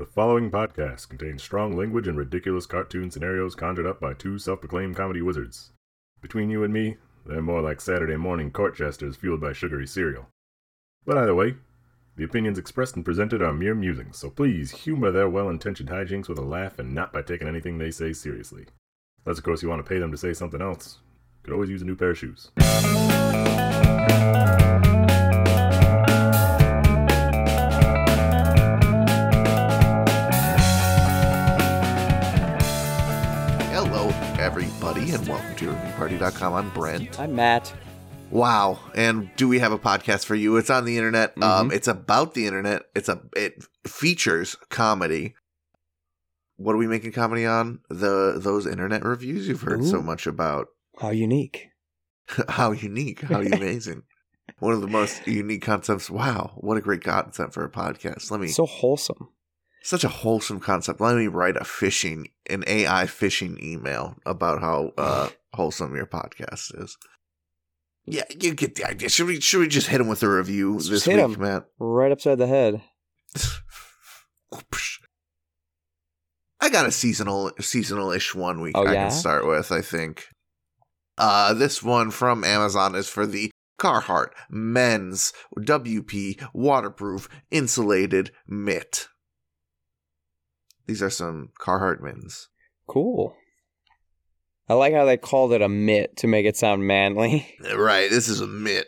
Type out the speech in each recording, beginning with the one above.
The following podcast contains strong language and ridiculous cartoon scenarios conjured up by two self proclaimed comedy wizards. Between you and me, they're more like Saturday morning court jesters fueled by sugary cereal. But either way, the opinions expressed and presented are mere musings, so please humor their well intentioned hijinks with a laugh and not by taking anything they say seriously. Unless, of course, you want to pay them to say something else. Could always use a new pair of shoes. Everybody, and welcome to ReviewParty.com. I'm Brent. I'm Matt. Wow, and do we have a podcast for you? It's on the internet. Um, it's about the internet. It's a it features comedy. What are we making comedy on? The those internet reviews you've heard so much about. How unique. how unique, how amazing. One of the most unique concepts. Wow, what a great concept for a podcast. Let me So wholesome. Such a wholesome concept. Let me write a phishing, an AI phishing email about how uh, wholesome your podcast is. Yeah, you get the idea. Should we should we just hit him with a review Let's this week, 'em. Matt? Right upside the head. I got a seasonal seasonal ish one week Oh, I yeah? can start with, I think. Uh this one from Amazon is for the Carhartt men's WP waterproof insulated mitt. These are some Carhartt mittens. Cool. I like how they called it a mitt to make it sound manly. Right, this is a mitt.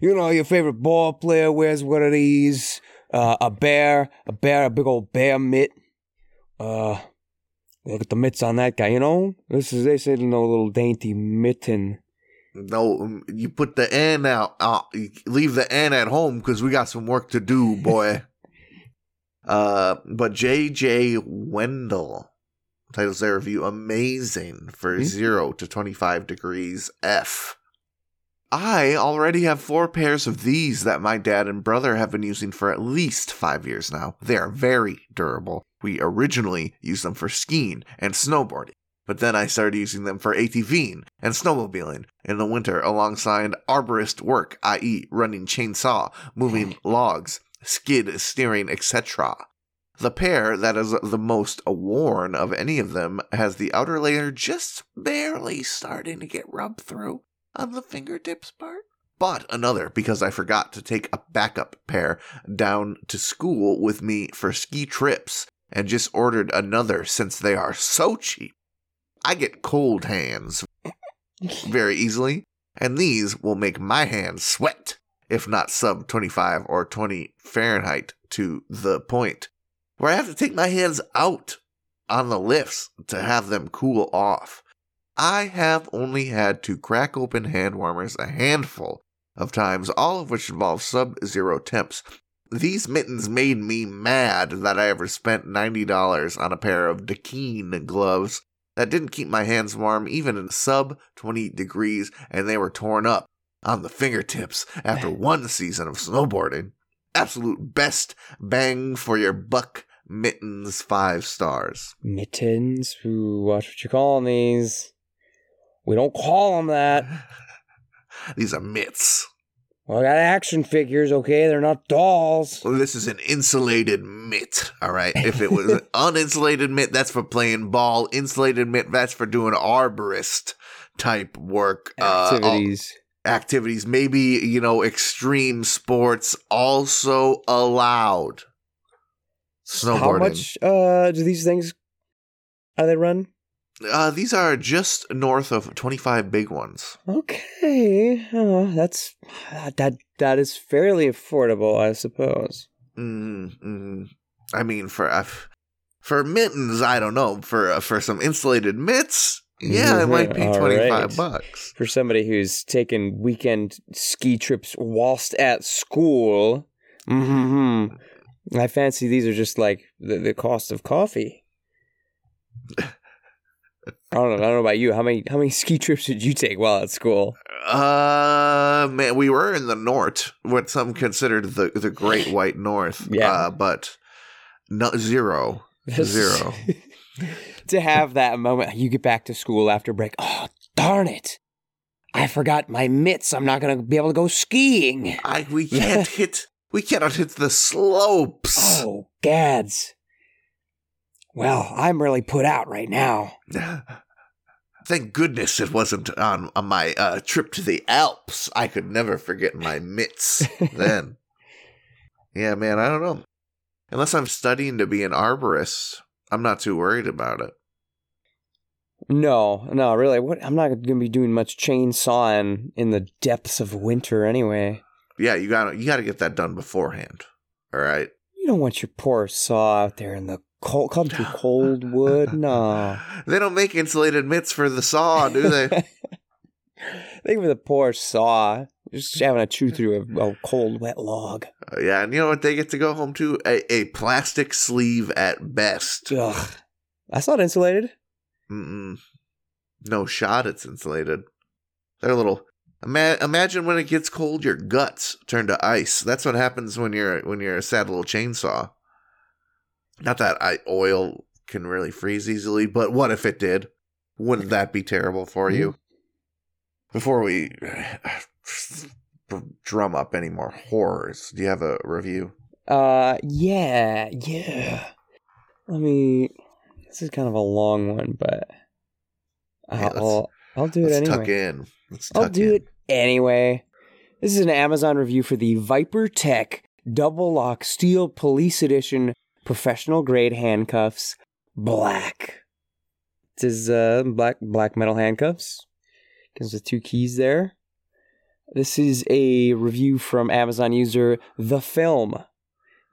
you know, your favorite ball player wears one of these. Uh, a bear, a bear, a big old bear mitt. Uh, look at the mitts on that guy. You know, this is they said no little dainty mitten. No, um, you put the N out. Uh, leave the N at home because we got some work to do, boy. uh, but J.J. Wendell titles their review amazing for Hmm. zero to twenty five degrees F. I already have four pairs of these that my dad and brother have been using for at least five years now. They are very durable. We originally used them for skiing and snowboarding. But then I started using them for ATVing and snowmobiling in the winter alongside arborist work, i.e., running chainsaw, moving logs, skid steering, etc. The pair that is the most worn of any of them has the outer layer just barely starting to get rubbed through on the fingertips part. Bought another because I forgot to take a backup pair down to school with me for ski trips and just ordered another since they are so cheap. I get cold hands very easily, and these will make my hands sweat, if not sub 25 or 20 Fahrenheit to the point where I have to take my hands out on the lifts to have them cool off. I have only had to crack open hand warmers a handful of times, all of which involve sub zero temps. These mittens made me mad that I ever spent $90 on a pair of Dakine gloves that didn't keep my hands warm even in sub 20 degrees, and they were torn up on the fingertips after one season of snowboarding. Absolute best bang for your buck mittens, five stars. Mittens. Ooh, watch what you're calling these. We don't call them that. These are mitts. Well, I got action figures, okay? They're not dolls. Well, this is an insulated mitt, all right? If it was an uninsulated mitt, that's for playing ball. Insulated mitt, that's for doing arborist type work. uh, all- Activities. maybe, you know, extreme sports also allowed. Snowboarding. How much uh, do these things are they run? Uh, these are just north of 25 big ones. Okay, uh, that's that that is fairly affordable, I suppose. mm mm. I mean, for uh, for mittens, I don't know. For uh, for some insulated mitts, yeah, it might be All 25 right. bucks. For somebody who's taken weekend ski trips whilst at school, hmm I fancy these are just like the, the cost of coffee. I don't know. I don't know about you. How many how many ski trips did you take while at school? Uh, man, we were in the north, what some considered the the Great White North. Yeah. uh, but no zero, zero. to have that moment, you get back to school after break. Oh, darn it! I forgot my mitts. I'm not going to be able to go skiing. I we can't hit We cannot hit the slopes. Oh, gads. Well, I'm really put out right now. Thank goodness it wasn't on, on my uh, trip to the Alps. I could never forget my mitts then. Yeah, man, I don't know. Unless I'm studying to be an arborist, I'm not too worried about it. No, no, really. What? I'm not going to be doing much chainsawing in the depths of winter anyway. Yeah, you got to you got to get that done beforehand. All right. You don't want your poor saw out there in the cold, come through cold wood. No. They don't make insulated mitts for the saw, do they? Think of the poor saw just having to chew through a, a cold, wet log. Uh, yeah, and you know what they get to go home to? A, a plastic sleeve at best. Ugh. That's not insulated. Mm-mm. No shot it's insulated. They're a little. Ima- imagine when it gets cold, your guts turn to ice. That's what happens when you're when you're a sad little chainsaw. Not that I, oil can really freeze easily, but what if it did? Wouldn't that be terrible for you? Before we drum up any more horrors, do you have a review? Uh, yeah, yeah. Let me. This is kind of a long one, but Yeah, let's- I'll I'll do it Let's anyway. tuck in. Let's I'll tuck do in. it anyway. This is an Amazon review for the Vipertek Double Lock Steel Police Edition Professional Grade Handcuffs Black. This is uh, black black metal handcuffs. Comes with two keys there. This is a review from Amazon user The Film.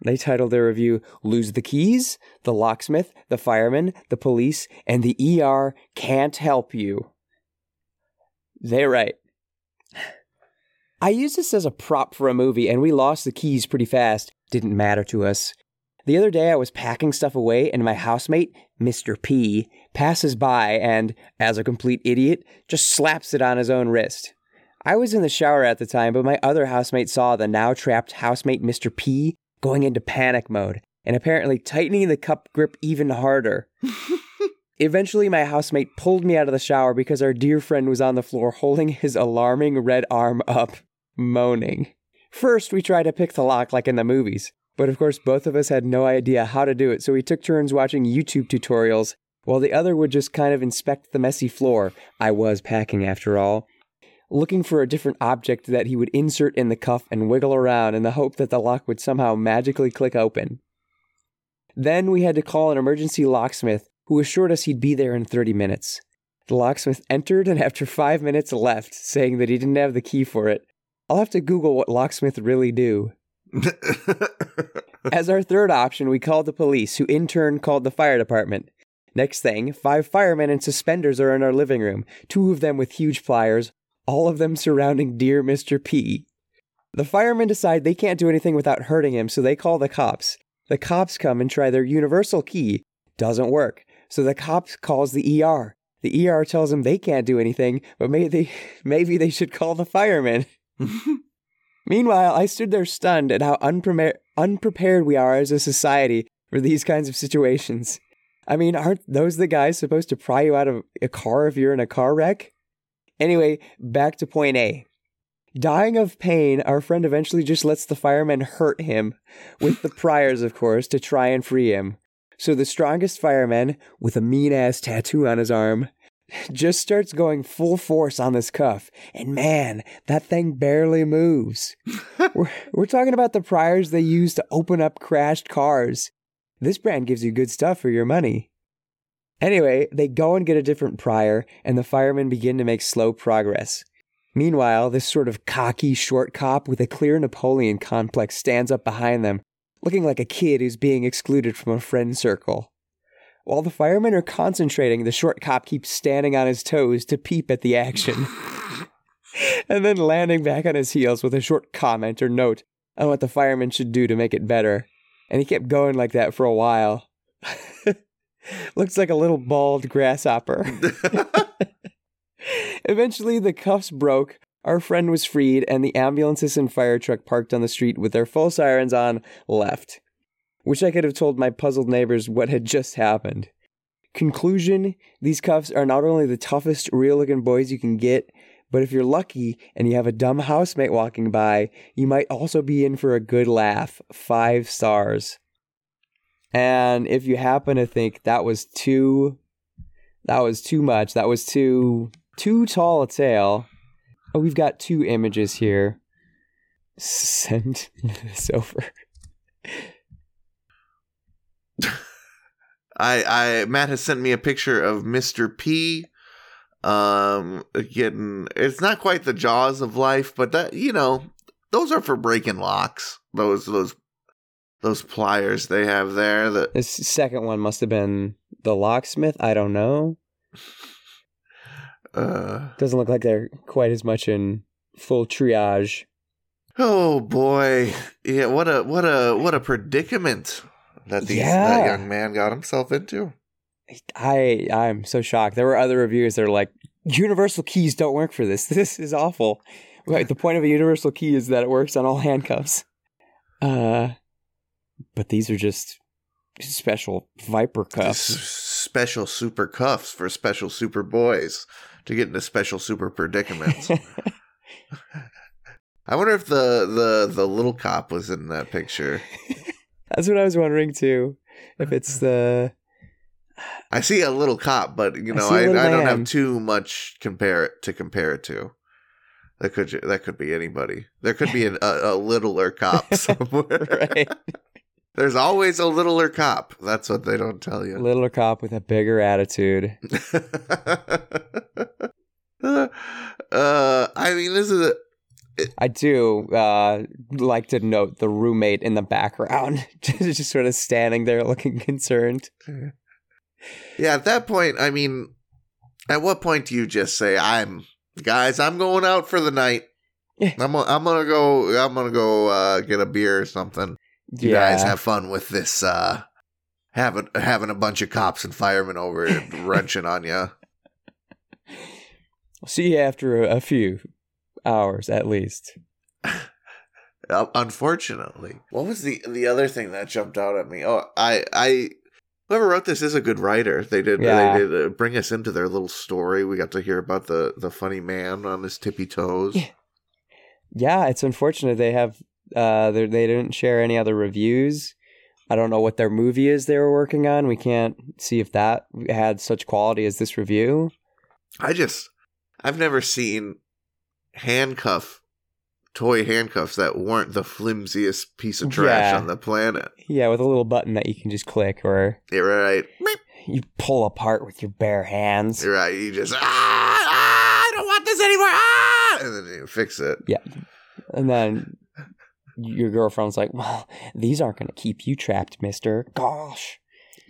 They titled their review Lose the Keys, The Locksmith, The Fireman, The Police, and the ER Can't Help You. They're right. I used this as a prop for a movie, and we lost the keys pretty fast. Didn't matter to us. The other day, I was packing stuff away, and my housemate, Mr. P, passes by and, as a complete idiot, just slaps it on his own wrist. I was in the shower at the time, but my other housemate saw the now trapped housemate, Mr. P, going into panic mode and apparently tightening the cup grip even harder. Eventually, my housemate pulled me out of the shower because our dear friend was on the floor holding his alarming red arm up, moaning. First, we tried to pick the lock like in the movies, but of course, both of us had no idea how to do it, so we took turns watching YouTube tutorials while the other would just kind of inspect the messy floor. I was packing after all. Looking for a different object that he would insert in the cuff and wiggle around in the hope that the lock would somehow magically click open. Then we had to call an emergency locksmith who assured us he'd be there in 30 minutes. The locksmith entered and after five minutes left, saying that he didn't have the key for it. I'll have to Google what locksmith really do. As our third option, we called the police, who in turn called the fire department. Next thing, five firemen in suspenders are in our living room, two of them with huge pliers, all of them surrounding dear Mr. P. The firemen decide they can't do anything without hurting him, so they call the cops. The cops come and try their universal key. Doesn't work. So the cops calls the ER. The ER tells them they can't do anything, but maybe they, maybe they should call the firemen. Meanwhile, I stood there stunned at how unprepared, unprepared we are as a society for these kinds of situations. I mean, aren't those the guys supposed to pry you out of a car if you're in a car wreck? Anyway, back to point A. Dying of pain, our friend eventually just lets the firemen hurt him, with the priors, of course, to try and free him. So the strongest fireman, with a mean ass tattoo on his arm, just starts going full force on this cuff. And man, that thing barely moves. we're, we're talking about the priors they use to open up crashed cars. This brand gives you good stuff for your money. Anyway, they go and get a different prior, and the firemen begin to make slow progress. Meanwhile, this sort of cocky short cop with a clear Napoleon complex stands up behind them, looking like a kid who's being excluded from a friend circle. While the firemen are concentrating, the short cop keeps standing on his toes to peep at the action, and then landing back on his heels with a short comment or note on what the firemen should do to make it better. And he kept going like that for a while. Looks like a little mm. bald grasshopper. Eventually, the cuffs broke, our friend was freed, and the ambulances and fire truck parked on the street with their full sirens on left. Wish I could have told my puzzled neighbors what had just happened. Conclusion These cuffs are not only the toughest, real looking boys you can get, But if you're lucky and you have a dumb housemate walking by, you might also be in for a good laugh. Five stars. And if you happen to think that was too that was too much, that was too too tall a tale. Oh, we've got two images here. Send this over. I, I Matt has sent me a picture of Mr. P. Um, getting it's not quite the jaws of life, but that you know those are for breaking locks. Those those those pliers they have there. That This second one must have been the locksmith. I don't know. uh Doesn't look like they're quite as much in full triage. oh boy, yeah. What a what a what a predicament that these that young man got himself into. I I'm so shocked. There were other reviews that are like, universal keys don't work for this. This is awful. Right, the point of a universal key is that it works on all handcuffs. Uh, but these are just special viper S- cuffs. special super cuffs for special super boys to get into special super predicaments. I wonder if the the the little cop was in that picture. That's what I was wondering too. If it's the I see a little cop, but you know, I, I, I, don't have too much compare it to compare it to. That could that could be anybody. There could be an, a, a littler cop somewhere. right There's always a littler cop. That's what they don't tell you. littler cop with a bigger attitude. uh, I mean, this is a, I do uh, like to note the roommate in the background, just sort of standing there looking concerned. yeah. At that point, I mean, at what point do you just say, "I'm guys, I'm going out for the night. I'm gonna, I'm gonna go. I'm gonna go uh, get a beer or something. You yeah, guys have fun with this. Uh, having having a bunch of cops and firemen over and wrenching on you. I'll see you after a, a few hours at least. Unfortunately, what was the the other thing that jumped out at me? Oh, I I whoever wrote this is a good writer. They did Yeah. they did uh, bring us into their little story. We got to hear about the the funny man on his tippy toes. Yeah. Yeah, it's unfortunate they have uh they they didn't share any other reviews. I don't know what their movie is they were working on. We can't see if that had such quality as this review. I just I've never seen handcuff toy handcuffs that weren't the flimsiest piece of trash Yeah. on the planet. Yeah, with a little button that you can just click or You're right. you pull apart with your bare hands. You're right. You just ah, ah I don't want this anymore. Ah, and then you fix it. Yeah. And then your girlfriend's like, "Well, these aren't going to keep you trapped, mister." Gosh.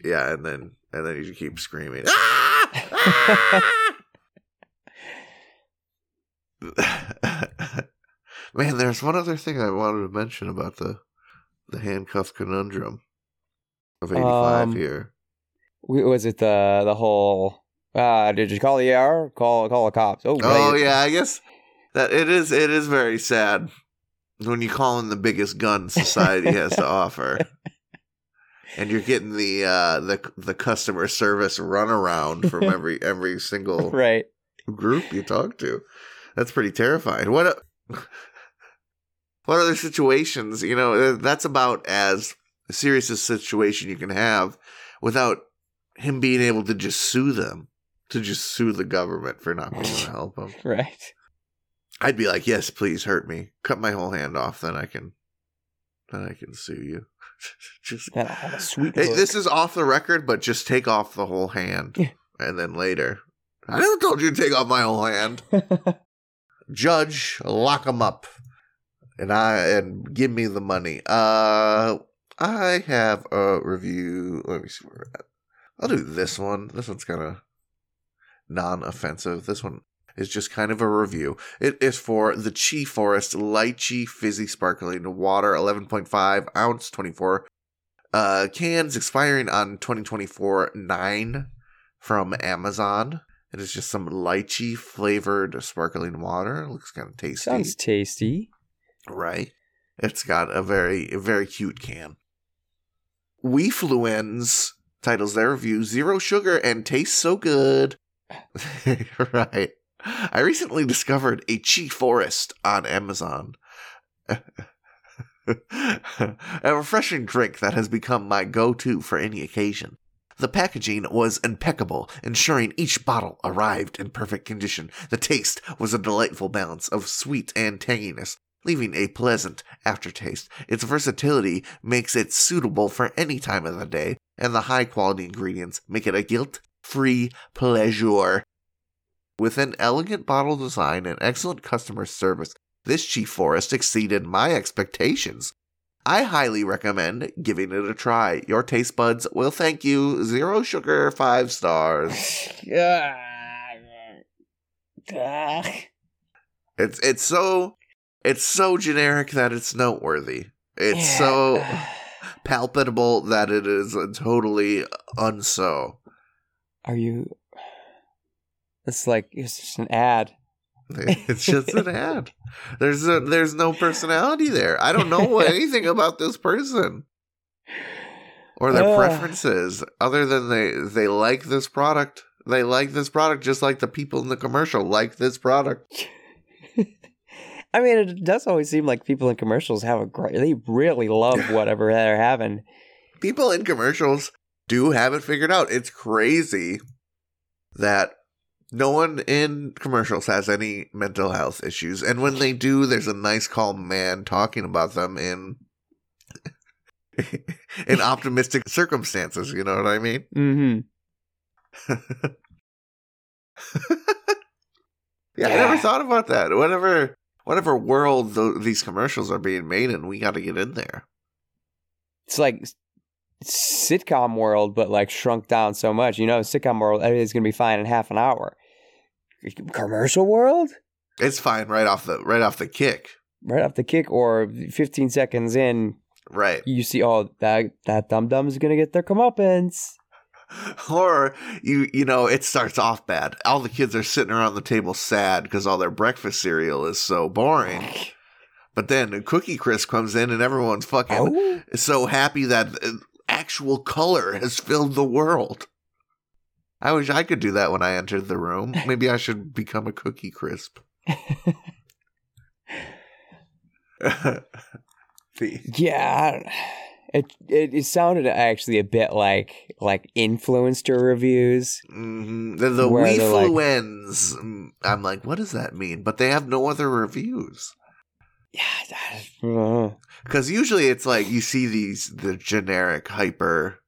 Yeah, and then and then you keep screaming. Ah! Ah! Man, there's one other thing I wanted to mention about the the handcuff conundrum of eighty five Um, here. Was it the the whole uh did you call the ER? Call call the cops. Oh, Oh yeah, I guess that it is it is very sad when you call in the biggest gun society has to offer. And you're getting the uh the the customer service runaround from every every single Right. group you talk to. That's pretty terrifying. What a, what other situations? You know, that's about as serious a situation you can have without him being able to just sue them, to just sue the government for not being able to help him. Right. I'd be like, yes, please hurt me, cut my whole hand off, then I can, then I can sue you. just Then I'll have a sweet Hey, this is off the record, but just take off the whole hand, Yeah. and then later. I never told you to take off my whole hand. Judge, lock him up, and I and give me the money. Uh, I have a review. Let me see where we're at. I'll do this one. This one's kind of non-offensive. This one is just kind of a review. It is for the Chi Forest Lychee Fizzy Sparkling Water, eleven point five ounce, twenty four uh cans, expiring on twenty twenty four nine from Amazon. It is just some lychee flavored sparkling water. It looks kind of tasty. Sounds tasty. Right. It's got a very, a very cute can. We Weefluens titles their review Zero Sugar and Tastes So Good. right. I recently discovered a chi forest on Amazon. a refreshing drink that has become my go to for any occasion. The packaging was impeccable, ensuring each bottle arrived in perfect condition. The taste was a delightful balance of sweet and tanginess, leaving a pleasant aftertaste. Its versatility makes it suitable for any time of the day, and the high quality ingredients make it a guilt free pleasure. With an elegant bottle design and excellent customer service, this Chi Forest exceeded my expectations. I highly recommend giving it a try. Your taste buds will thank you. Zero sugar, five stars. It's it's so it's so generic that it's noteworthy. It's so palpable that it is totally unso. Are you? It's like it's just an ad. It's just an ad. There's a, there's no personality there. I don't know anything about this person or their Ugh. preferences other than they they like this product. They like this product just like the people in the commercial like this product. I mean, it does always seem like people in commercials have a great. They really love whatever they're having. People in commercials do have it figured out. It's crazy that no one in commercials has any mental health issues, and when they do, there's a nice, calm man talking about them in in optimistic circumstances. You know what I mean? Mm-hmm. yeah, I never thought about that. Whatever, whatever world th- these commercials are being made in, we got to get in there. It's like sitcom world, but like shrunk down so much. You know, sitcom world, everything's gonna be fine in half an hour. Commercial world, It's fine right off the right off the kick, right off the kick, or 15 seconds in, right? you see, oh, that that dum dum is gonna get their comeuppance. Or you you know it starts off bad. All the kids are sitting around the table sad because all their breakfast cereal is so boring. But then Cookie Crisp comes in and everyone's fucking Oh, so happy that uh, actual color has filled the world. I wish I could do that when I entered the room. Maybe I should become a Cookie Crisp. Yeah. It, it it sounded actually a bit like like influencer reviews. Mhm. The, the like- mm, I'm like, what does that mean? But they have no other reviews. Yeah, I don't know. Because usually it's like you see these the generic hyper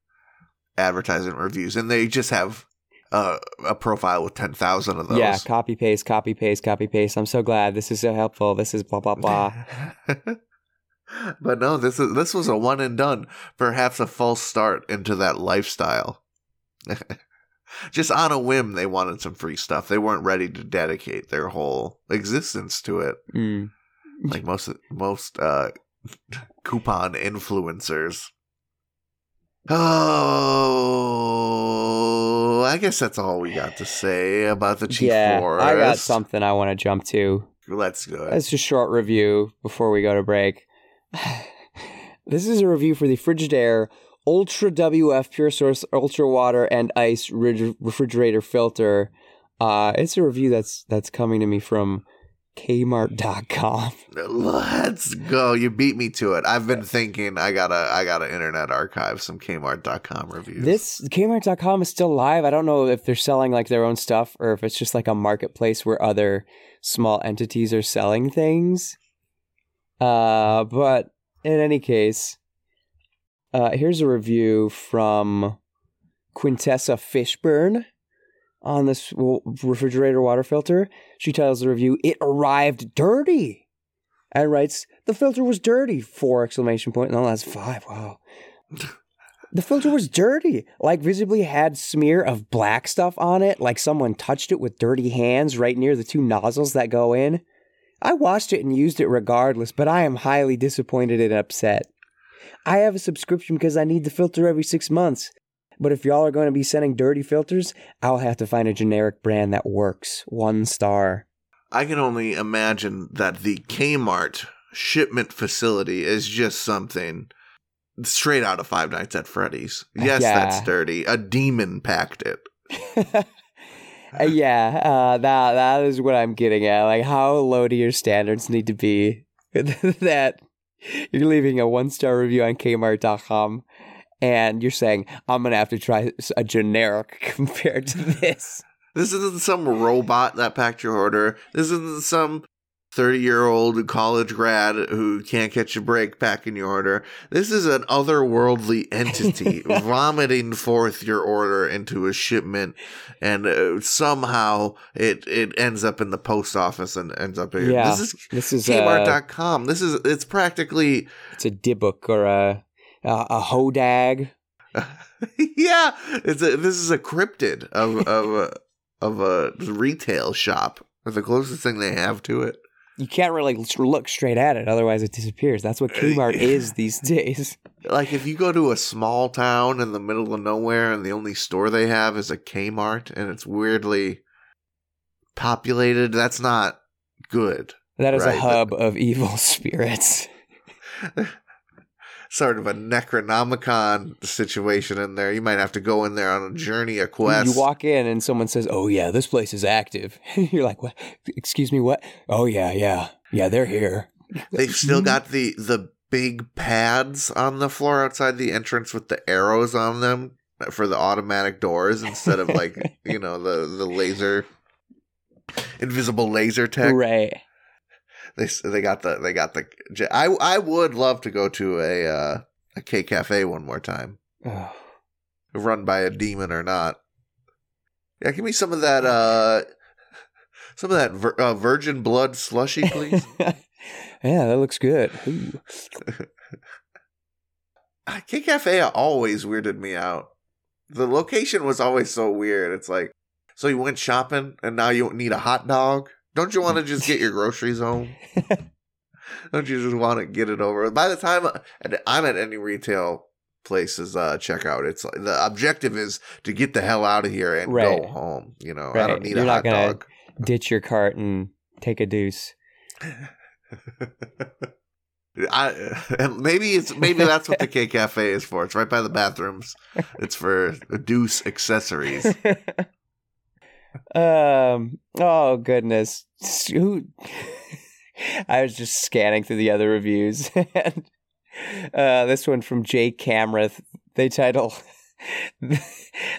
advertisement reviews, and they just have uh, a profile with ten thousand of those. yeah. Copy paste, copy paste, copy paste. I'm so glad this is so helpful. This is blah blah blah. but no, this is this was a one and done. Perhaps a false start into that lifestyle. just on a whim, they wanted some free stuff. They weren't ready to dedicate their whole existence to it, Mm. like most most uh, coupon influencers. Oh, I guess that's all we got to say about the Chief yeah, Forest. I got something I want to jump to. Let's go. It's a short review before we go to break. this is a review for the Frigidaire Ultra WF Pure Source Ultra Water and Ice Refrigerator Filter. Uh, it's a review that's that's coming to me from Kmart.com. Let's go. You beat me to it. I've been thinking I gotta I gotta internet archive some Kmart.com reviews. This Kmart.com is still live. I don't know if they're selling like their own stuff or if it's just like a marketplace where other small entities are selling things. Uh, but in any case, uh, here's a review from Quintessa Fishburne on this refrigerator water filter. She titles the review, It Arrived Dirty. And writes, The filter was dirty, four exclamation point. No, that's five. Wow. The filter was dirty, like visibly had smear of black stuff on it, like someone touched it with dirty hands right near the two nozzles that go in. I washed it and used it regardless, but I am highly disappointed and upset. I have a subscription because I need the filter every six months. But if y'all are going to be sending dirty filters, I'll have to find a generic brand that works. One star. I can only imagine that the Kmart shipment facility is just something straight out of Five Nights at Freddy's. Yes, Yeah. that's dirty. A demon packed it. Uh, yeah, uh, that that is what I'm getting at. Like, how low do your standards need to be that you're leaving a one star review on Kmart.com and you're saying I'm gonna have to try a generic compared to this. This isn't some robot that packed your order. This isn't some 30 year old college grad who can't catch a break packing your order. This is an otherworldly entity vomiting forth your order into a shipment, and uh, somehow it, it ends up in the post office and ends up here. Yeah, this is This is uh, Kmart.com. This is it's practically it's a Dybbuk or a a, a Hodag. yeah. It's a this is a cryptid of of a of a retail shop. The closest thing they have to it. You can't really look straight at it, otherwise it disappears. That's what Kmart is these days. Like if you go to a small town in the middle of nowhere and the only store they have is a Kmart and it's weirdly populated, that's not good. That is Right, a but- hub of evil spirits. Sort of a Necronomicon situation in there. You might have to go in there on a journey, a quest. You walk in and someone says, "Oh yeah, this place is active." You're like, "What? Excuse me, what?" "Oh yeah, yeah, yeah, they're here." They've still got the the big pads on the floor outside the entrance with the arrows on them for the automatic doors instead of like you know the the laser invisible laser tech. right. They they got the they got the. I I would love to go to a uh, a K cafe one more time, run by a demon or not. Yeah, give me some of that uh some of that vir- uh, virgin blood slushy, please. yeah, that looks good. Ooh. K Cafe always weirded me out. The location was always so weird. It's like, so you went shopping and now you need a hot dog? Don't you want to just get your groceries home? Don't you just want to get it over? By the time I'm at any retail places uh checkout, it's like, the objective is to get the hell out of here and Right. go home. You know, I don't need You're a not hot gonna- dog. Ditch your cart and take a deuce. I, maybe it's maybe that's what the K Cafe is for. It's right by the bathrooms. It's for deuce accessories. Um. Oh goodness. I was just scanning through the other reviews, and uh, this one from Jay Camrath. They title.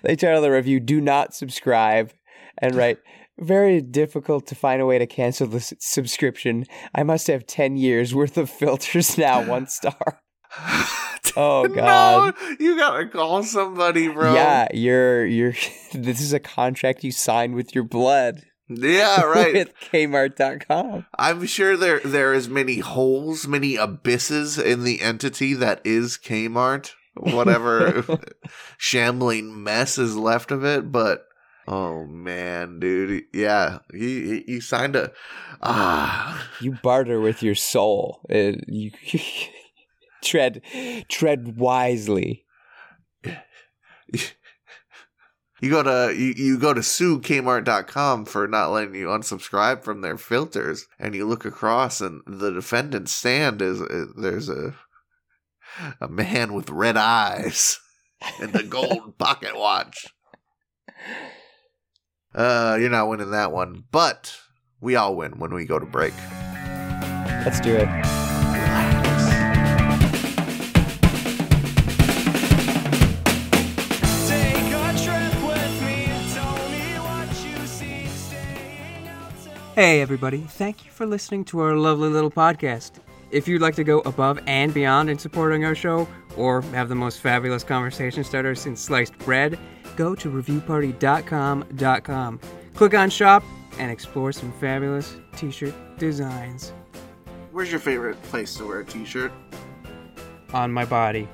they title the review "Do not subscribe," and write. Very difficult to find a way to cancel the subscription. I must have 10 years worth of filters now, one star. Oh, God. No, you gotta call somebody, bro. Yeah, you're you're this is a contract you signed with your blood yeah, right. with Kmart.com. I'm sure there there is many holes, many abysses in the entity that is Kmart. Whatever shambling mess is left of it, but oh man, dude, yeah, you you signed a ah. You barter with your soul. Uh, you tread tread wisely. You go to you, you go to sue Kmart.com for not letting you unsubscribe from their filters, and you look across, and the defendant's stand is uh, there's a a man with red eyes and a gold pocket watch. Uh, you're not winning that one, but we all win when we go to break. Let's do it. Hey, everybody. Thank you for listening to our lovely little podcast. If you'd like to go above and beyond in supporting our show, or have the most fabulous conversation starter since sliced bread, go to reviewparty.com.com. Click on shop and explore some fabulous t shirt designs Where's your favorite place to wear a t-shirt? on my body.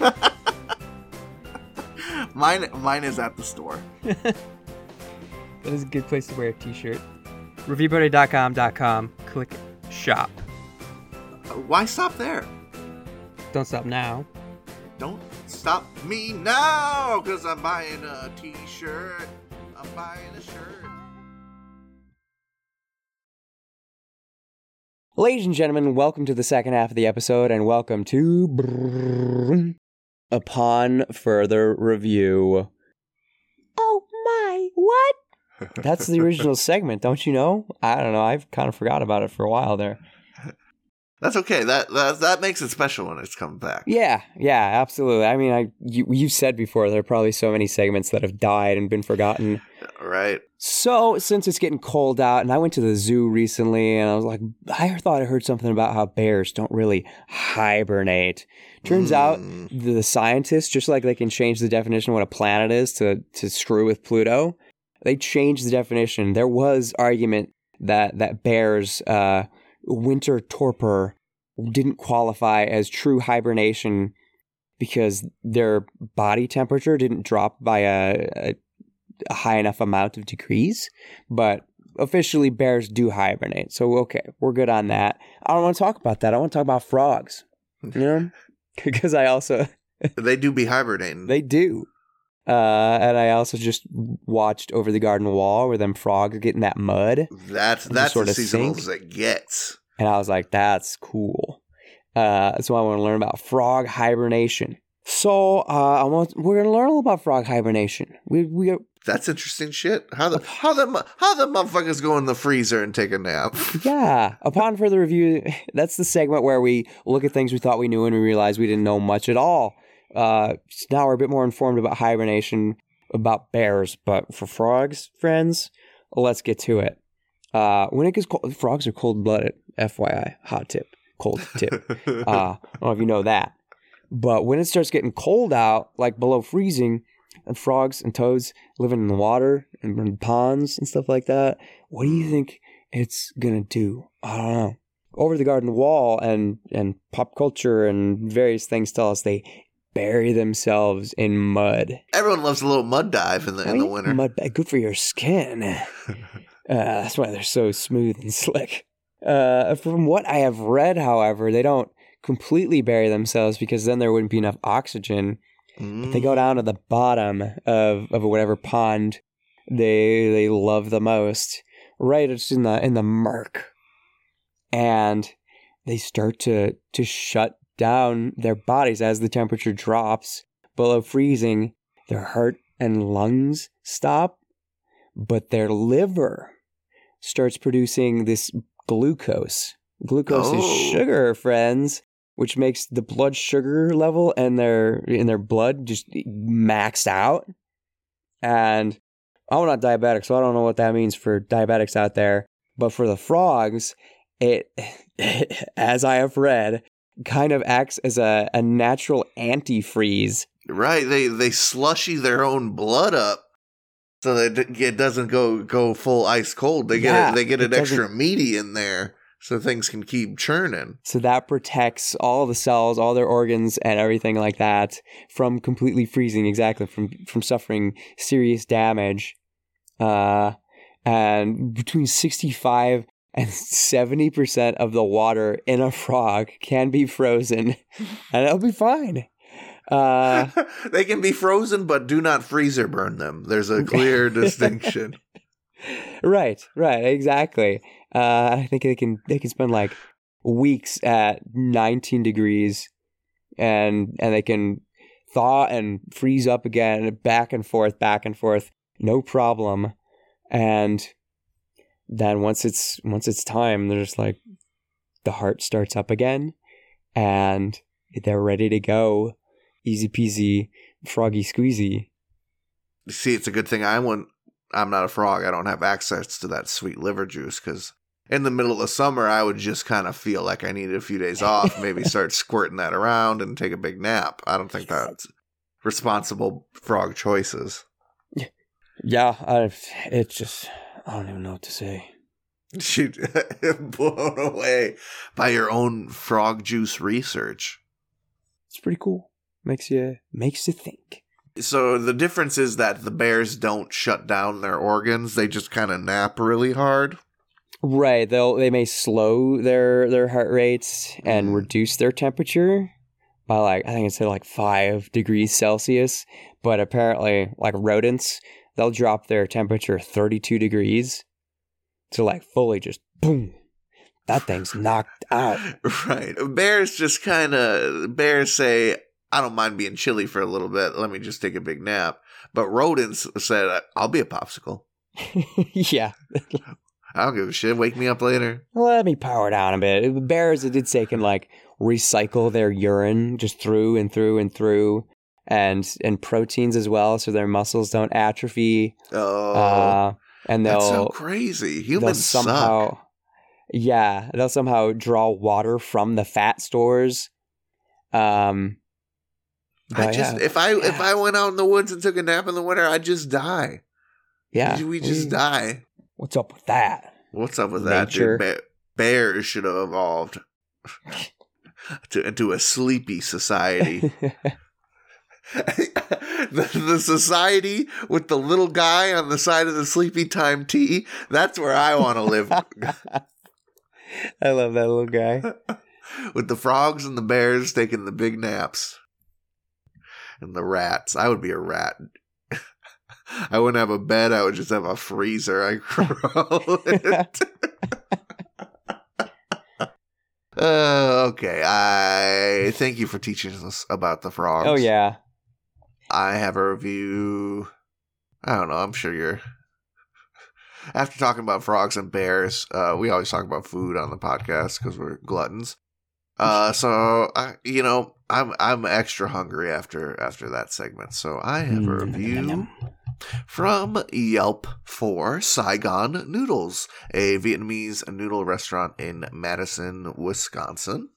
Mine, mine is at the store. That is a good place to wear a t shirt. Reviewparty.com.com. Click shop. Uh, why stop there? Don't stop now. Don't stop me now, cause I'm buying a t-shirt. I'm buying a shirt. Ladies and gentlemen, welcome to the second half of the episode and welcome to. Upon Further Review. Oh my, what? That's the original segment, don't you know? I don't know. I've kind of forgot about it for a while there. That's okay. That that that makes it special when it's come back. Yeah, yeah, absolutely. I mean, I you you said before there are probably so many segments that have died and been forgotten. Right. So since it's getting cold out, and I went to the zoo recently, and I was like, I thought I heard something about how bears don't really hibernate. Turns out Mm. the, the scientists, just like they can change the definition of what a planet is to to screw with Pluto, they changed the definition. There was argument that that bears uh, winter torpor didn't qualify as true hibernation because their body temperature didn't drop by a, a, a high enough amount of degrees. But officially, bears do hibernate. So okay, we're good on that. I don't want to talk about that. I want to talk about frogs. You know, because I also They do be hibernating. they do. Uh, and I also just watched Over the Garden Wall where them frogs get in that mud. that's that's sort as of seasonal sink. as it gets. And I was like, that's cool. Uh, so I want to learn about frog hibernation. So uh, I want we're gonna learn all about frog hibernation. We we That's interesting shit. How the how the how the motherfuckers go in the freezer and take a nap? yeah. Upon further review, that's the segment where we look at things we thought we knew and we realize we didn't know much at all. Uh, so now we're a bit more informed about hibernation, about bears, but for frogs, friends, let's get to it. Uh, when it gets cold, frogs are cold blooded. FYI, hot tip, cold tip. Uh, I don't know if you know that. But when it starts getting cold out, like below freezing, and frogs and toads living in the water and in ponds and stuff like that, what do you think it's gonna do? I don't know. Over the garden wall and and pop culture and various things tell us they bury themselves in mud. Everyone loves a little mud dive in the in the winter. Mud good for your skin. uh, that's why they're so smooth and slick. Uh, from what I have read, however, they don't completely bury themselves because then there wouldn't be enough oxygen. Mm. They go down to the bottom of, of whatever pond they they love the most, right? It's in the in the murk, and they start to to shut down their bodies as the temperature drops below freezing. Their heart and lungs stop, but their liver starts producing this glucose. Glucose Oh. is sugar, friends, which makes the blood sugar level in their in their blood just maxed out. And I'm not diabetic, so I don't know what that means for diabetics out there. But for the frogs, it, as I have read, kind of acts as a, a natural antifreeze. Right, they they slushy their own blood up so that it doesn't go go full ice cold. They get Yeah, it, they get it extra meaty in there so things can keep churning. So that protects all the cells, all their organs, and everything like that from completely freezing. Exactly from from suffering serious damage. Uh, and between sixty five and seventy percent of the water in a frog can be frozen, and it'll be fine. Uh, they can be frozen, but do not freezer burn them. There's a clear distinction. right, right, exactly. Uh, I think they can they can spend like weeks at 19 degrees, and and they can thaw and freeze up again, back and forth, back and forth, no problem. And then once it's once it's time, they're just like the heart starts up again, and they're ready to go, easy peasy, froggy squeezy. See, it's a good thing I wouldn't. I'm not a frog. I don't have access to that sweet liver juice because in the middle of summer, I would just kind of feel like I needed a few days off. Maybe start squirting that around and take a big nap. I don't think that's responsible frog choices. Yeah, I, it's just I don't even know what to say. She blown away by your own frog juice research. It's pretty cool. Makes you makes you think. So the difference is that the bears don't shut down their organs; they just kind of nap really hard. Right. They'll they may slow their their heart rates and Mhm. reduce their temperature by like I think it's like five degrees Celsius. But apparently, like rodents, they'll drop their temperature thirty two degrees to like fully just boom. That thing's knocked out. Right. Bears just kind of bears say, I don't mind being chilly for a little bit. Let me just take a big nap. But rodents said, I'll be a popsicle. yeah. I don't give a shit. Wake me up later. Let me power down a bit. Bears, it did say, can like recycle their urine just through and through and through, and and proteins as well, so their muscles don't atrophy. Oh, uh, and they'll that's so crazy. Humans somehow, suck. yeah, they'll somehow draw water from the fat stores. Um, I just yeah, if I if. I went out in the woods and took a nap in the winter, I'd just die. yeah, we just die. What's up with that? What's up with that, dude? Bears should have evolved to into a sleepy society. the, the society with the little guy on the side of the sleepy time tea. That's where I want to live. I love that little guy. with the frogs and the bears taking the big naps. And the rats. I would be a rat. I wouldn't have a bed. I would just have a freezer. I crawl in. Uh, okay. I thank you for teaching us about the frogs. Oh yeah, I have a review. I don't know. I'm sure you're. After talking about frogs and bears, uh, we always talk about food on the podcast because we're gluttons. Uh, so I, you know, I'm I'm extra hungry after after that segment. So I have a Mm, review from Yelp for Saigon Noodles, a Vietnamese noodle restaurant in Madison, Wisconsin.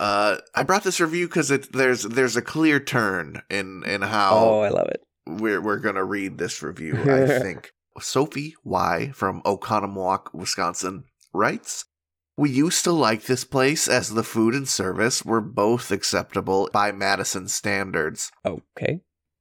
Uh, I brought this review because there's there's a clear turn in in how Oh, I love it. we're we're gonna read this review. I think Sophie Y from Oconomowoc, Wisconsin, writes. We used to like this place as the food and service were both acceptable by Madison standards Okay.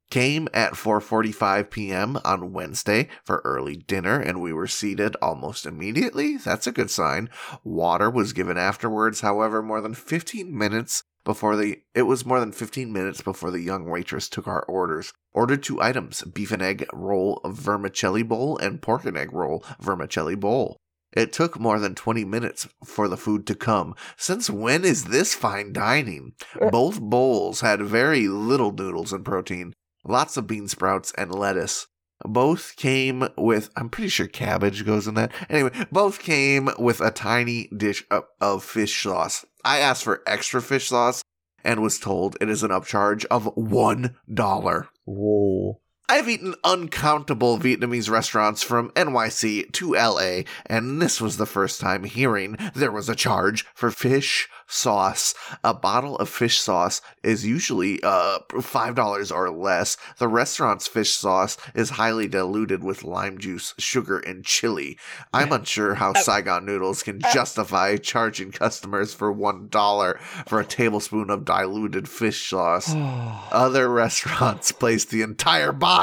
Came at 4:45 p.m. on Wednesday for early dinner and we were seated almost immediately. That's a good sign. Water was given afterwards, however, more than 15 minutes before the it was more than 15 minutes before the young waitress took our orders. Ordered two items, beef and egg roll vermicelli bowl and pork and egg roll vermicelli bowl. It took more than 20 minutes for the food to come. Since when is this fine dining? Uh. Both bowls had very little noodles and protein, lots of bean sprouts and lettuce. Both came with, I'm pretty sure cabbage goes in that. Anyway, both came with a tiny dish of, of fish sauce. I asked for extra fish sauce and was told it is an upcharge of $1. Whoa. I've eaten uncountable Vietnamese restaurants from NYC to LA, and this was the first time hearing there was a charge for fish sauce. A bottle of fish sauce is usually uh $5 or less. The restaurant's fish sauce is highly diluted with lime juice, sugar, and chili. I'm unsure how Saigon Noodles can justify charging customers for $1 for a tablespoon of diluted fish sauce. Other restaurants place the entire bottle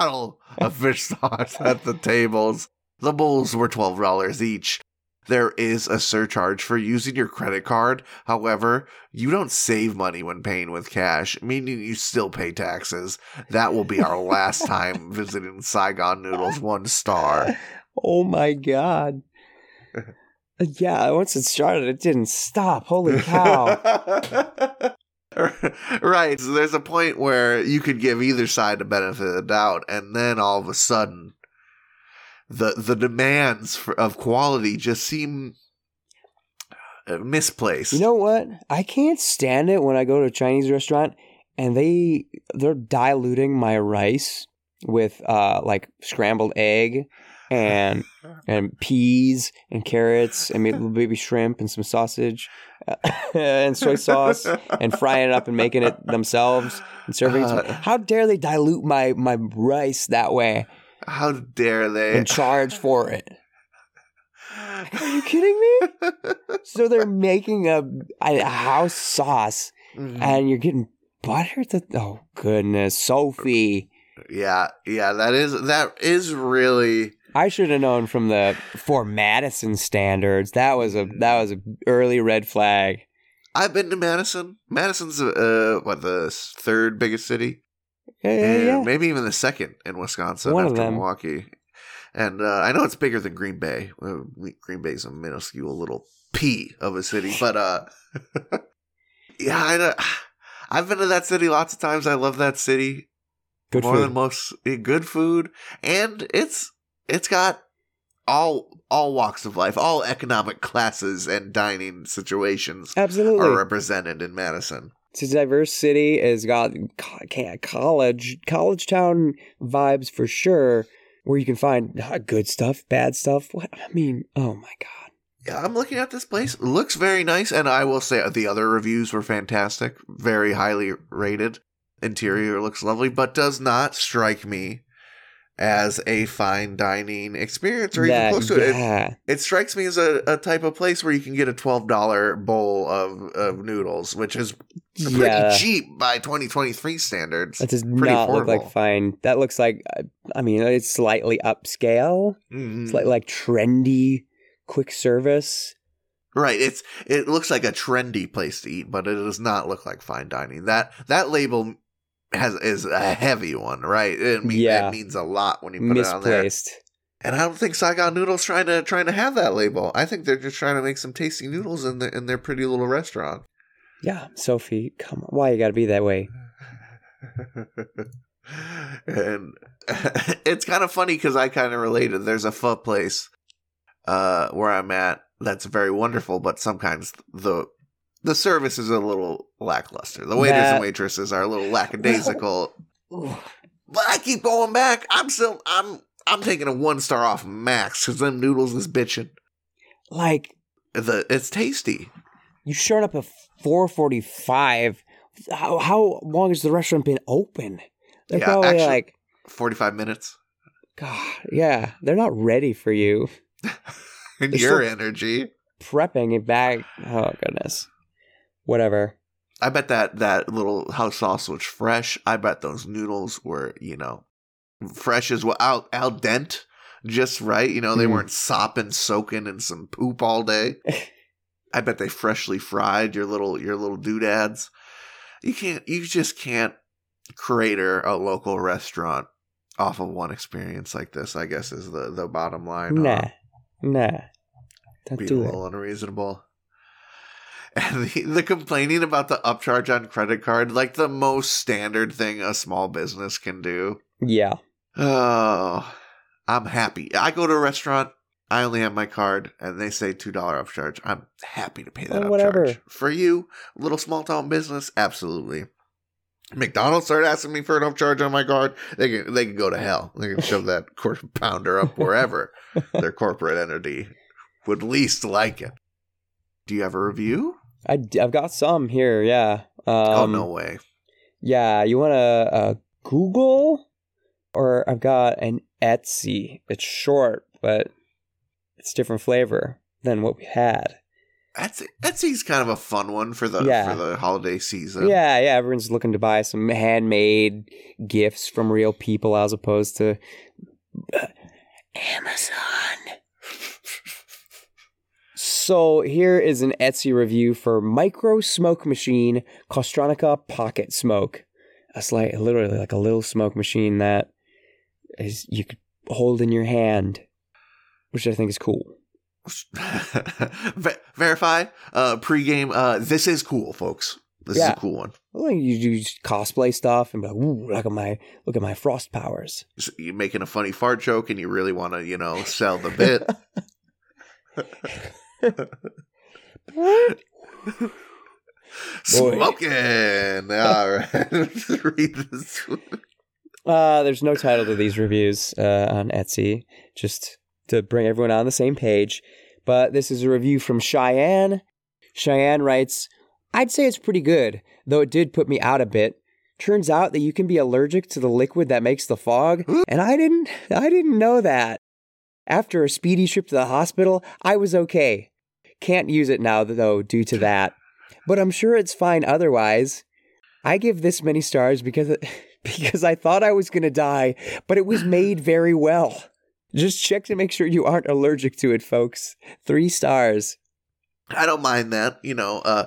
of fish sauce at the tables. The bowls were $12 each. There is a surcharge for using your credit card. However, you don't save money when paying with cash, meaning you still pay taxes. That will be our last time visiting Saigon Noodles one star. Oh my god. Uh, yeah, once it started, it didn't stop. Holy cow. right. So there's a point where you could give either side the benefit of the doubt, and then all of a sudden, the the demands for, of quality just seem uh, misplaced. you know what? I can't stand it when I go to a Chinese restaurant and they they're diluting my rice with uh like scrambled egg and and peas and carrots and maybe baby shrimp and some sausage uh, and soy sauce and frying it up and making it themselves and serving it. to me. Uh. How dare they dilute my my rice that way How dare they? and charge for it? Are you kidding me? So they're making a, a house sauce Mhm. and you're getting butter to oh goodness sophie yeah, yeah, that is that is really i should have known from the for madison standards that was a that was a early red flag I've been to Madison. Madison's uh what the third biggest city? yeah, yeah, yeah. maybe even the second in Wisconsin One after. Milwaukee. And uh, I know it's bigger than Green Bay. Uh, Green Bay's a minuscule little pea of a city, but uh, yeah, I, don't- I've been to that city lots of times. I love that city Good more food. than most. eh, Good food, and it's it's got all all walks of life, all economic classes and dining situations Absolutely. are represented in Madison. It's a diverse city. It's got college, college town vibes for sure, where you can find good stuff, bad stuff. What I mean, oh my god. Yeah, I'm looking at this place. It looks very nice, and I will say the other reviews were fantastic, very highly rated. Interior looks lovely, but does not strike me as a fine dining experience or even close to it. it. It strikes me as a, a type of place where you can get a twelve dollar bowl of, of noodles, which is pretty Yeah. cheap by 2023 standards. That does pretty not look like fine. That looks like, I mean, it's slightly upscale. Mhm. It's like like trendy, quick service. Right. It's it looks like a trendy place to eat, but it does not look like fine dining. That that label has is a heavy one, right? It, mean, Yeah. it means a lot when you put it on there. And I don't think Saigon Noodles trying to trying to have that label. I think they're just trying to make some tasty noodles in their in their pretty little restaurant. Yeah, Sophie, come on. Why you gotta be that way? and it's kind of funny because I kind of related. There's a pho place uh, where I'm at that's very wonderful, but sometimes the the service is a little lackluster. The waiters That- and waitresses are a little lackadaisical. but I keep going back. I'm still I'm I'm taking a one star off max because them noodles is bitching. Like, The it's tasty. you showed up at 445. How, how long has the restaurant been open? They're Yeah, probably actually- like, Forty five minutes. God, yeah, they're not ready for you. And It's your energy. Prepping it back. Oh, goodness. Whatever. I bet that that little house sauce was fresh. I bet those noodles were, you know, fresh as well. Al, al dente, just right. You know, they Mm. weren't sopping, soaking in some poop all day. I bet they freshly fried your little your little doodads. You can't. You just can't crater a local restaurant off of one experience like this. I guess is the the bottom line. Nah. Nah. Don't be a do it. little unreasonable. And the, the complaining about the upcharge on credit card, like the most standard thing a small business can do. Yeah. Oh, I'm happy. I go to a restaurant, I only have my card, and they say $2 upcharge. I'm happy to pay that Oh, upcharge. whatever. For you, little small town business, absolutely. McDonald's started asking me for an upcharge on my card. They can they can go to hell. They can shove that quarter pounder up wherever their corporate entity would least like it. Do you have a review? I, have got some here, yeah. Um, oh no way! Yeah, you want to uh, Google? Or I've got an Etsy. It's short, but it's different flavor than what we had. Etsy Etsy's kind of a fun one for the Yeah. for the holiday season. Yeah, yeah, everyone's looking to buy some handmade gifts from real people as opposed to uh, Amazon. So here is an Etsy review for Micro Smoke Machine Costronica Pocket Smoke. That's like literally like a little smoke machine that is you could hold in your hand, which I think is cool. Ver- verify uh pregame. Uh, this is cool, folks. This is a cool one. Well, you do cosplay stuff and be like, "Ooh, look at my look at my frost powers." So You're making a funny fart joke, and you really want to, you know, sell the bit. Smoking. All right. Read this. one. Uh, there's no title to these reviews uh, on Etsy, just to bring everyone on the same page. But this is a review from Cheyenne. Cheyenne writes, I'd say it's pretty good, though it did put me out a bit. Turns out that you can be allergic to the liquid that makes the fog, and I didn't I didn't know that. After a speedy trip to the hospital, I was okay. Can't use it now though due to that. But I'm sure it's fine otherwise. I give this many stars because because I thought I was going to die, but it was made very well. Just check to make sure you aren't allergic to it, folks. 3 stars. I don't mind that. You know, uh,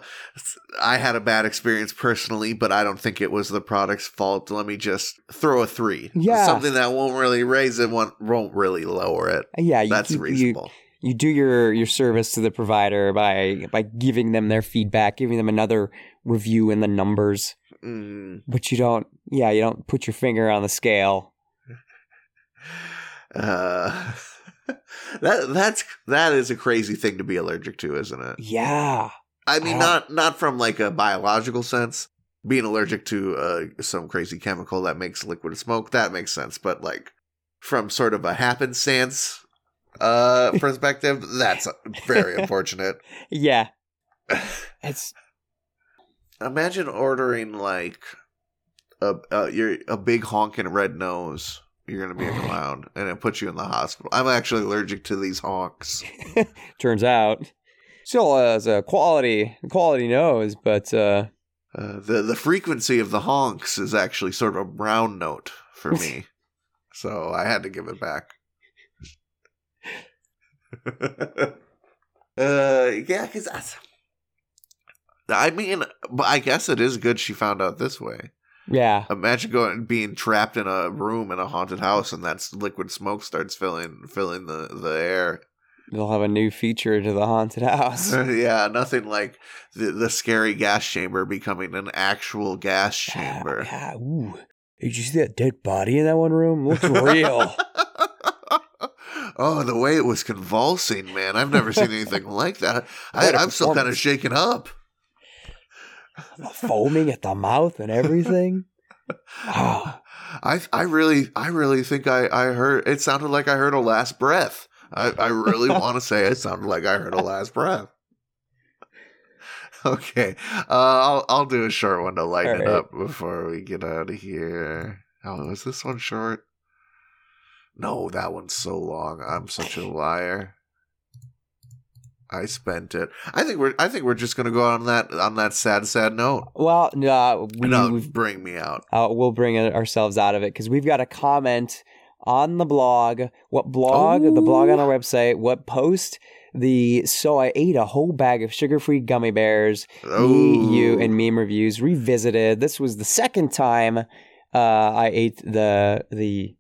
I had a bad experience personally, but I don't think it was the product's fault. Let me just throw a three. Yeah. Something that won't really raise it, won't, won't really lower it. Yeah, That's you- you- reasonable. you do your your service to the provider by by giving them their feedback, giving them another review in the numbers, Mm, but you don't. Yeah, you don't put your finger on the scale. uh, that that's that is a crazy thing to be allergic to, isn't it? Yeah. I mean, I- not not from like a biological sense. Being allergic to uh, some crazy chemical that makes liquid smoke that makes sense, but like from sort of a happenstance uh, perspective, that's very unfortunate. Yeah. It's Imagine ordering like a a, you're, a big honking red nose. You're gonna be a clown, and it puts you in the hospital. I'm actually allergic to these honks. turns out still uh, as a quality quality nose, but uh Uh, the the frequency of the honks is actually sort of a brown note for me, so I had to give it back. uh, yeah, because I mean, but I guess it is good she found out this way. yeah. Imagine going being trapped in a room in a haunted house, and that liquid smoke starts filling filling the the air. They'll have a new feature to the haunted house. yeah, nothing like the the scary gas chamber becoming an actual gas chamber. Yeah, ooh. Did you see that dead body in that one room? Looks real. oh, the way it was convulsing, man! I've never seen anything like that. I, I'm still kind of shaken up. Foaming at the mouth and everything. Wow. I I really I really think I I heard it sounded like I heard a last breath. I I really want to say it sounded like I heard a last breath. Okay, uh, I'll I'll do a short one to lighten it up before we get out of here. Oh, is this one short? No, that one's so long. I'm such a liar. I spent it. I think we're. I think we're just gonna go on that on that sad, sad note. Well, no, we, no, we've bring me out. uh, we'll bring ourselves out of it because we've got a comment on the blog. What blog? The blog on our website. What post? The so I ate a whole bag of sugar-free gummy bears. Me, you, and meme reviews revisited. This was the second time uh, I ate the the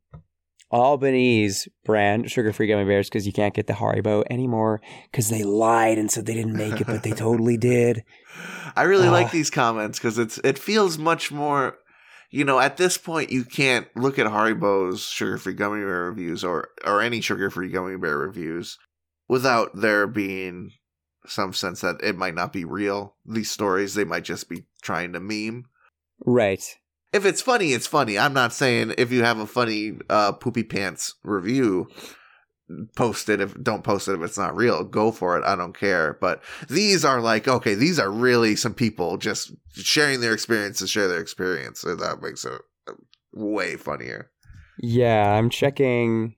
Albanese brand sugar-free gummy bears because you can't get the Haribo anymore because they lied and said they didn't make it, but they totally did. I really like Ah. these comments because it's it feels much more. You know, at this point, you can't look at Haribo's sugar-free gummy bear reviews or or any sugar-free gummy bear reviews without there being some sense that it might not be real. These stories they might just be trying to meme. Right. If it's funny, it's funny. I'm not saying if you have a funny uh, poopy pants review, post it. If don't post it if it's not real, go for it. I don't care. But these are like okay, these are really some people just sharing their experience to share their experience. So that makes it way funnier. Yeah, I'm checking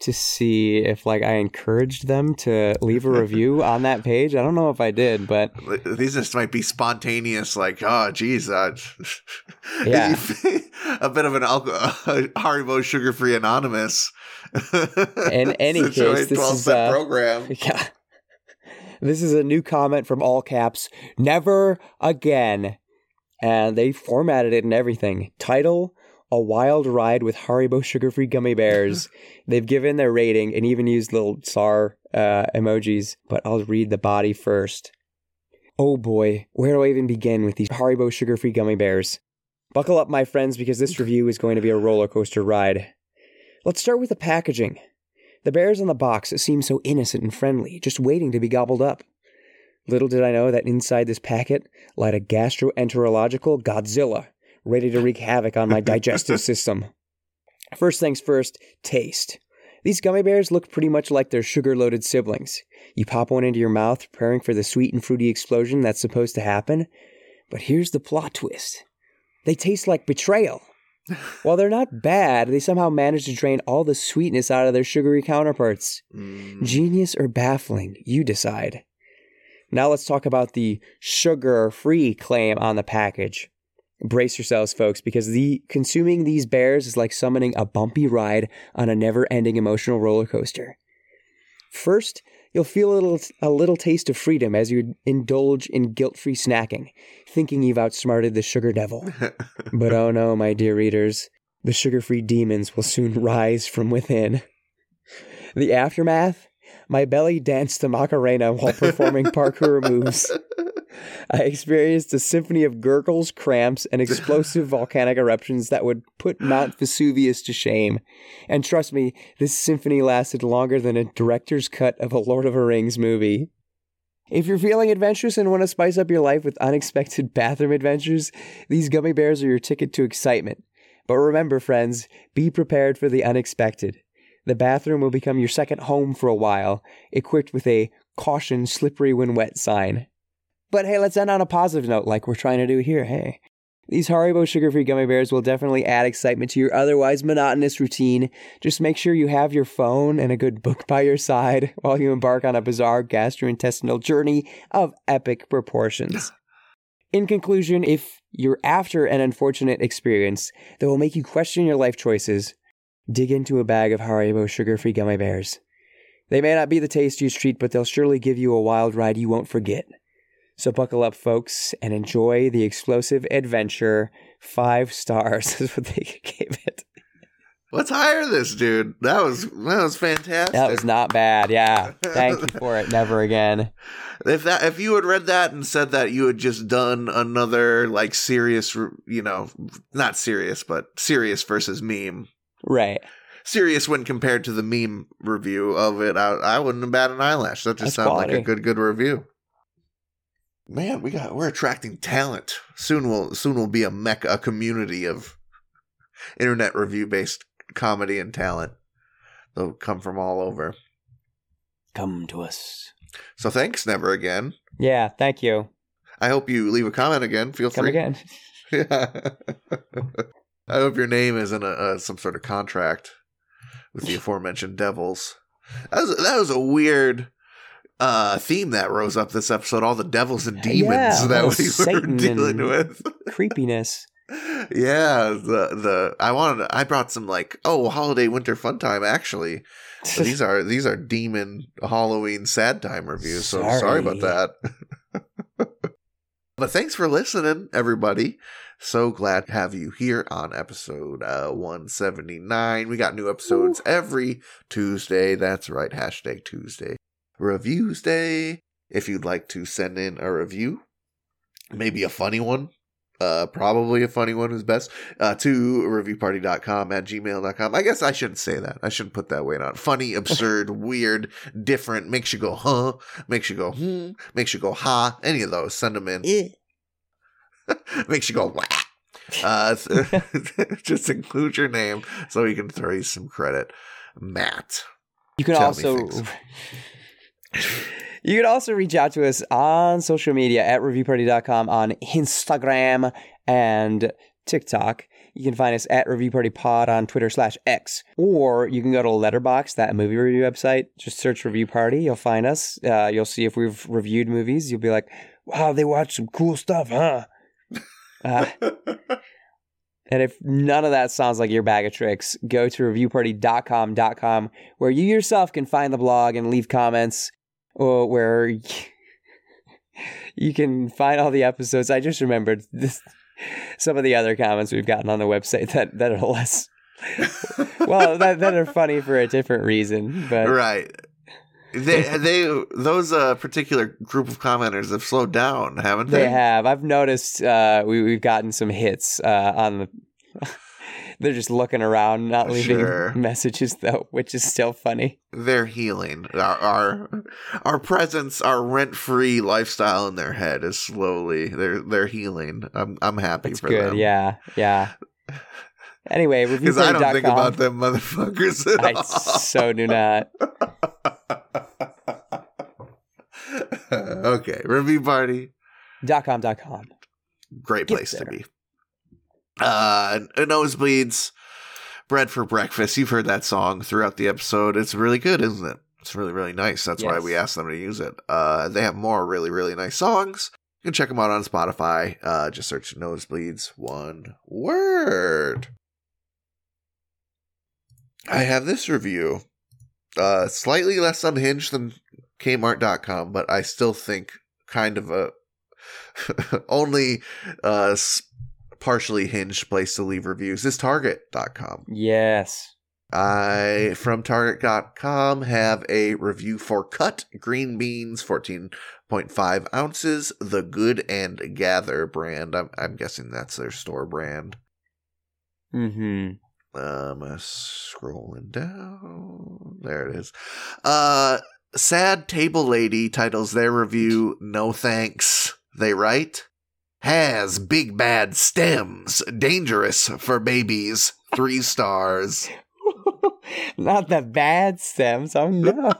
to see if like I encouraged them to leave a review on that page. I don't know if I did, but These just might be spontaneous, like oh geez, uh, Yeah. a bit of an alcohol, Haribo sugar free anonymous. In any case, this is, step uh, program. yeah. This is a new comment from all caps. Never again. And they formatted it and everything. Title A Wild Ride with Haribo Sugar Free Gummy Bears. They've given their rating and even used little SAR uh, emojis, but I'll read the body first. Oh boy, where do I even begin with these Haribo Sugar Free Gummy Bears? Buckle up, my friends, because this review is going to be a roller coaster ride. Let's start with the packaging. The bears on the box seem so innocent and friendly, just waiting to be gobbled up. Little did I know that inside this packet lied a gastroenterological Godzilla, ready to wreak havoc on my digestive system. First things first, taste. These gummy bears look pretty much like their sugar loaded siblings. You pop one into your mouth, preparing for the sweet and fruity explosion that's supposed to happen. But here's the plot twist they taste like betrayal. While they're not bad, they somehow manage to drain all the sweetness out of their sugary counterparts. Mm. Genius or baffling, you decide. Now let's talk about the sugar free claim on the package. Brace yourselves, folks, because the consuming these bears is like summoning a bumpy ride on a never ending emotional roller coaster. First, you'll feel a little, a little taste of freedom as you indulge in guilt free snacking, thinking you've outsmarted the sugar devil. But oh no, my dear readers, the sugar free demons will soon rise from within. The aftermath? My belly danced the Macarena while performing parkour moves. I experienced a symphony of gurgles, cramps, and explosive volcanic eruptions that would put Mount Vesuvius to shame. And trust me, this symphony lasted longer than a director's cut of a Lord of the Rings movie. If you're feeling adventurous and want to spice up your life with unexpected bathroom adventures, these gummy bears are your ticket to excitement. But remember, friends, be prepared for the unexpected. The bathroom will become your second home for a while, equipped with a caution slippery when wet sign. But hey, let's end on a positive note like we're trying to do here. Hey. These Haribo sugar free gummy bears will definitely add excitement to your otherwise monotonous routine. Just make sure you have your phone and a good book by your side while you embark on a bizarre gastrointestinal journey of epic proportions. In conclusion, if you're after an unfortunate experience that will make you question your life choices, dig into a bag of Haribo sugar free gummy bears. They may not be the tastiest treat, but they'll surely give you a wild ride you won't forget. So buckle up, folks, and enjoy the explosive adventure. Five stars is what they gave it. Let's hire this dude. That was that was fantastic. That was not bad. Yeah. Thank you for it. Never again. If that if you had read that and said that you had just done another like serious, you know, not serious, but serious versus meme. Right. Serious when compared to the meme review of it, I, I wouldn't have batted an eyelash. That just That's sounded like a good good review. Man, we got we're attracting talent. Soon will soon will be a mecca, a community of internet review based comedy and talent. They'll come from all over. Come to us. So thanks, never again. Yeah. Thank you. I hope you leave a comment again. Feel free. Come free. again. Yeah. I hope your name isn't a, a some sort of contract with the aforementioned devils. That was that was a weird uh theme that rose up this episode. All the devils and demons Yeah, that we Satan were dealing with. Creepiness. yeah, the the I wanted I brought some like oh holiday winter fun time actually. But these are these are demon Halloween sad time reviews. So sorry, Sorry. about that. but thanks for listening, everybody. So glad to have you here on episode uh, 179. We got new episodes every Tuesday. That's right, hashtag Tuesday. Reviews Day. If you'd like to send in a review, maybe a funny one, uh, probably a funny one is best, uh, to reviewparty.com at gmail.com. I guess I shouldn't say that. I shouldn't put that weight on. Funny, absurd, weird, different, makes you go, huh, makes you go, hmm, makes you go, ha, any of those, send them in. makes you go, wah. Uh, just include your name so we can throw you some credit. Matt. You can Tell also. You can also reach out to us on social media at reviewparty.com on Instagram and TikTok. You can find us at Review Party Pod on Twitter slash X. Or you can go to Letterboxd, that movie review website. Just search Review Party. You'll find us. Uh, you'll see if we've reviewed movies. You'll be like, wow, they watch some cool stuff, huh? Uh, and if none of that sounds like your bag of tricks, go to reviewpartydotcom.com where you yourself can find the blog and leave comments or where you can find all the episodes. I just remembered this, some of the other comments we've gotten on the website that, that are less, well, that, that are funny for a different reason. But right. They they those uh particular group of commenters have slowed down, haven't they? They have. I've noticed uh, we we've gotten some hits uh, on the. They're just looking around, not leaving Sure. messages though, which is still funny. They're healing. Our our, our presence, our rent free lifestyle in their head is slowly they're they're healing. I'm I'm happy It's for good. them. Yeah, yeah. Anyway, Because I don't think about them motherfuckers at I all. so do not. okay, review party. Dot com. Dot com. Great Get place to be. Uh, nosebleeds, bread for breakfast. You've heard that song throughout the episode. It's really good, isn't it? It's really, really nice. That's why we asked them to use it. Uh, they have more really, really nice songs. You can check them out on Spotify. Uh, just search Nosebleeds, one word. I have this review. Uh, slightly less unhinged than Kmart.com, but I still think kind of a only uh, partially hinged place to leave reviews is Target.com. Yes. I, from Target.com, have a review for Cut Green Beans, 14.5 ounces, the Good and Gather brand. I'm, I'm guessing that's their store brand. Mm-hmm. Um, scrolling down. There it is. Uh, Sad Table Lady titles their review No Thanks. They write, Has big bad stems, dangerous for babies. Three stars. Not the bad stems. Oh no.